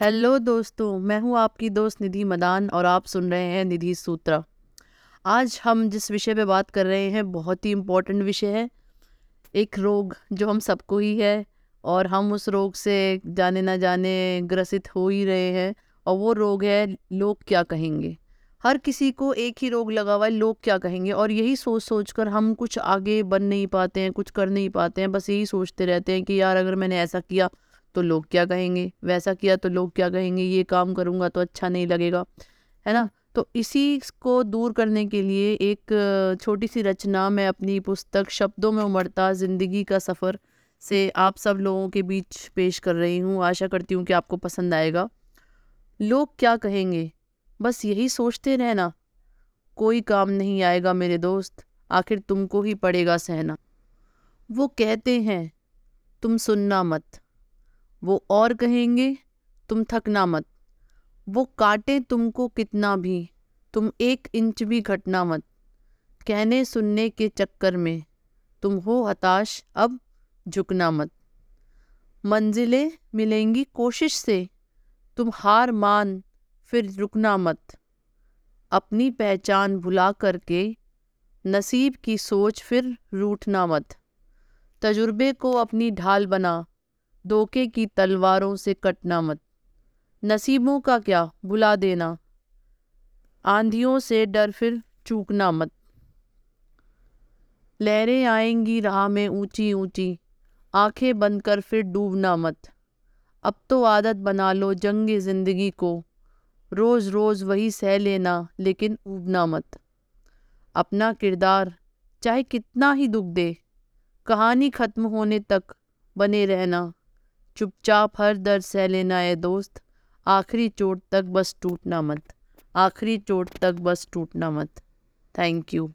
Hello दोस्तों, मैं हूँ आपकी दोस्त निधि मदान और आप सुन रहे हैं निधि सूत्रा। आज हम जिस विषय पे बात कर रहे हैं, बहुत ही इम्पोर्टेंट विषय है। एक रोग जो हम सबको ही है और हम उस रोग से जाने ना जाने ग्रसित हो ही रहे हैं और वो रोग है लोग क्या कहेंगे? हर किसी को एक ही रोग लगा हुआ है, लोग क्या कहेंगे? और यही सोच सोच कर हम कुछ आगे बन नहीं पाते हैं, कुछ कर नहीं पाते हैं, बस यही सोचते रहते हैं कि यार अगर मैंने ऐसा किया तो लोग क्या कहेंगे? वैसा किया तो लोग क्या कहेंगे? ये काम करूँगा तो अच्छा नहीं लगेगा। है ना? तो इसी को दूर करने के लिए एक छोटी सी रचना मैं अपनी पुस्तक शब्दों में उमड़ता, ज़िंदगी का सफ़र से आप सब लोगों के बीच पेश कर रही हूँ। आशा करती हूँ कि आपको पसंद आएगा। लोग क्या कहेंगे? बस यही सोचते रहना। कोई काम नहीं आएगा मेरे दोस्त। आखिर तुमको ही पड़ेगा सहना। वो कहते हैं, तुम सुनना मत। वो और कहेंगे, तुम थकना मत। वो काटे तुमको कितना भी, तुम एक इंच भी घटना मत। कहने सुनने के चक्कर में तुम हो हताश, अब झुकना मत। मंजिलें मिलेंगी कोशिश से, तुम हार मान, फिर रुकना मत। अपनी पहचान भुला करके, नसीब की सोच फिर रूठना मत। तजुर्बे को अपनी ढाल बना धोखे की तलवारों से कटना मत। नसीबों का क्या? बुला देना। आंधियों से डर फिर चूकना मत। लहरें आएँगी राह में ऊँची ऊँची, आँखें बंद कर फिर डूबना मत। अब तो आदत बना लो जंग ज़िंदगी को। रोज़ रोज़ वही सह लेना, लेकिन उबना मत। अपना किरदार, चाहे कितना ही दुख दे, कहानी ख़त्म होने तक बने रहना। चुपचाप हर दर सह लेना है, दोस्त। आखिरी चोट तक बस टूटना मत। आखिरी चोट तक बस टूटना मत। Thank you